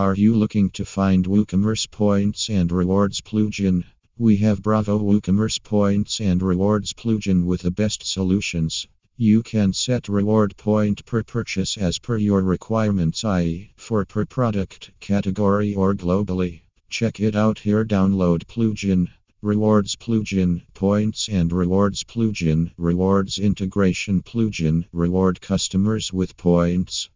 Are you looking to find WooCommerce points and rewards plugin? We have Bravo WooCommerce points and rewards plugin with the best solutions. You can set reward point per purchase as per your requirements, i.e., for per product, category, or globally. Check it out here. Download plugin. Rewards plugin, points and rewards plugin, rewards integration plugin, reward customers with points.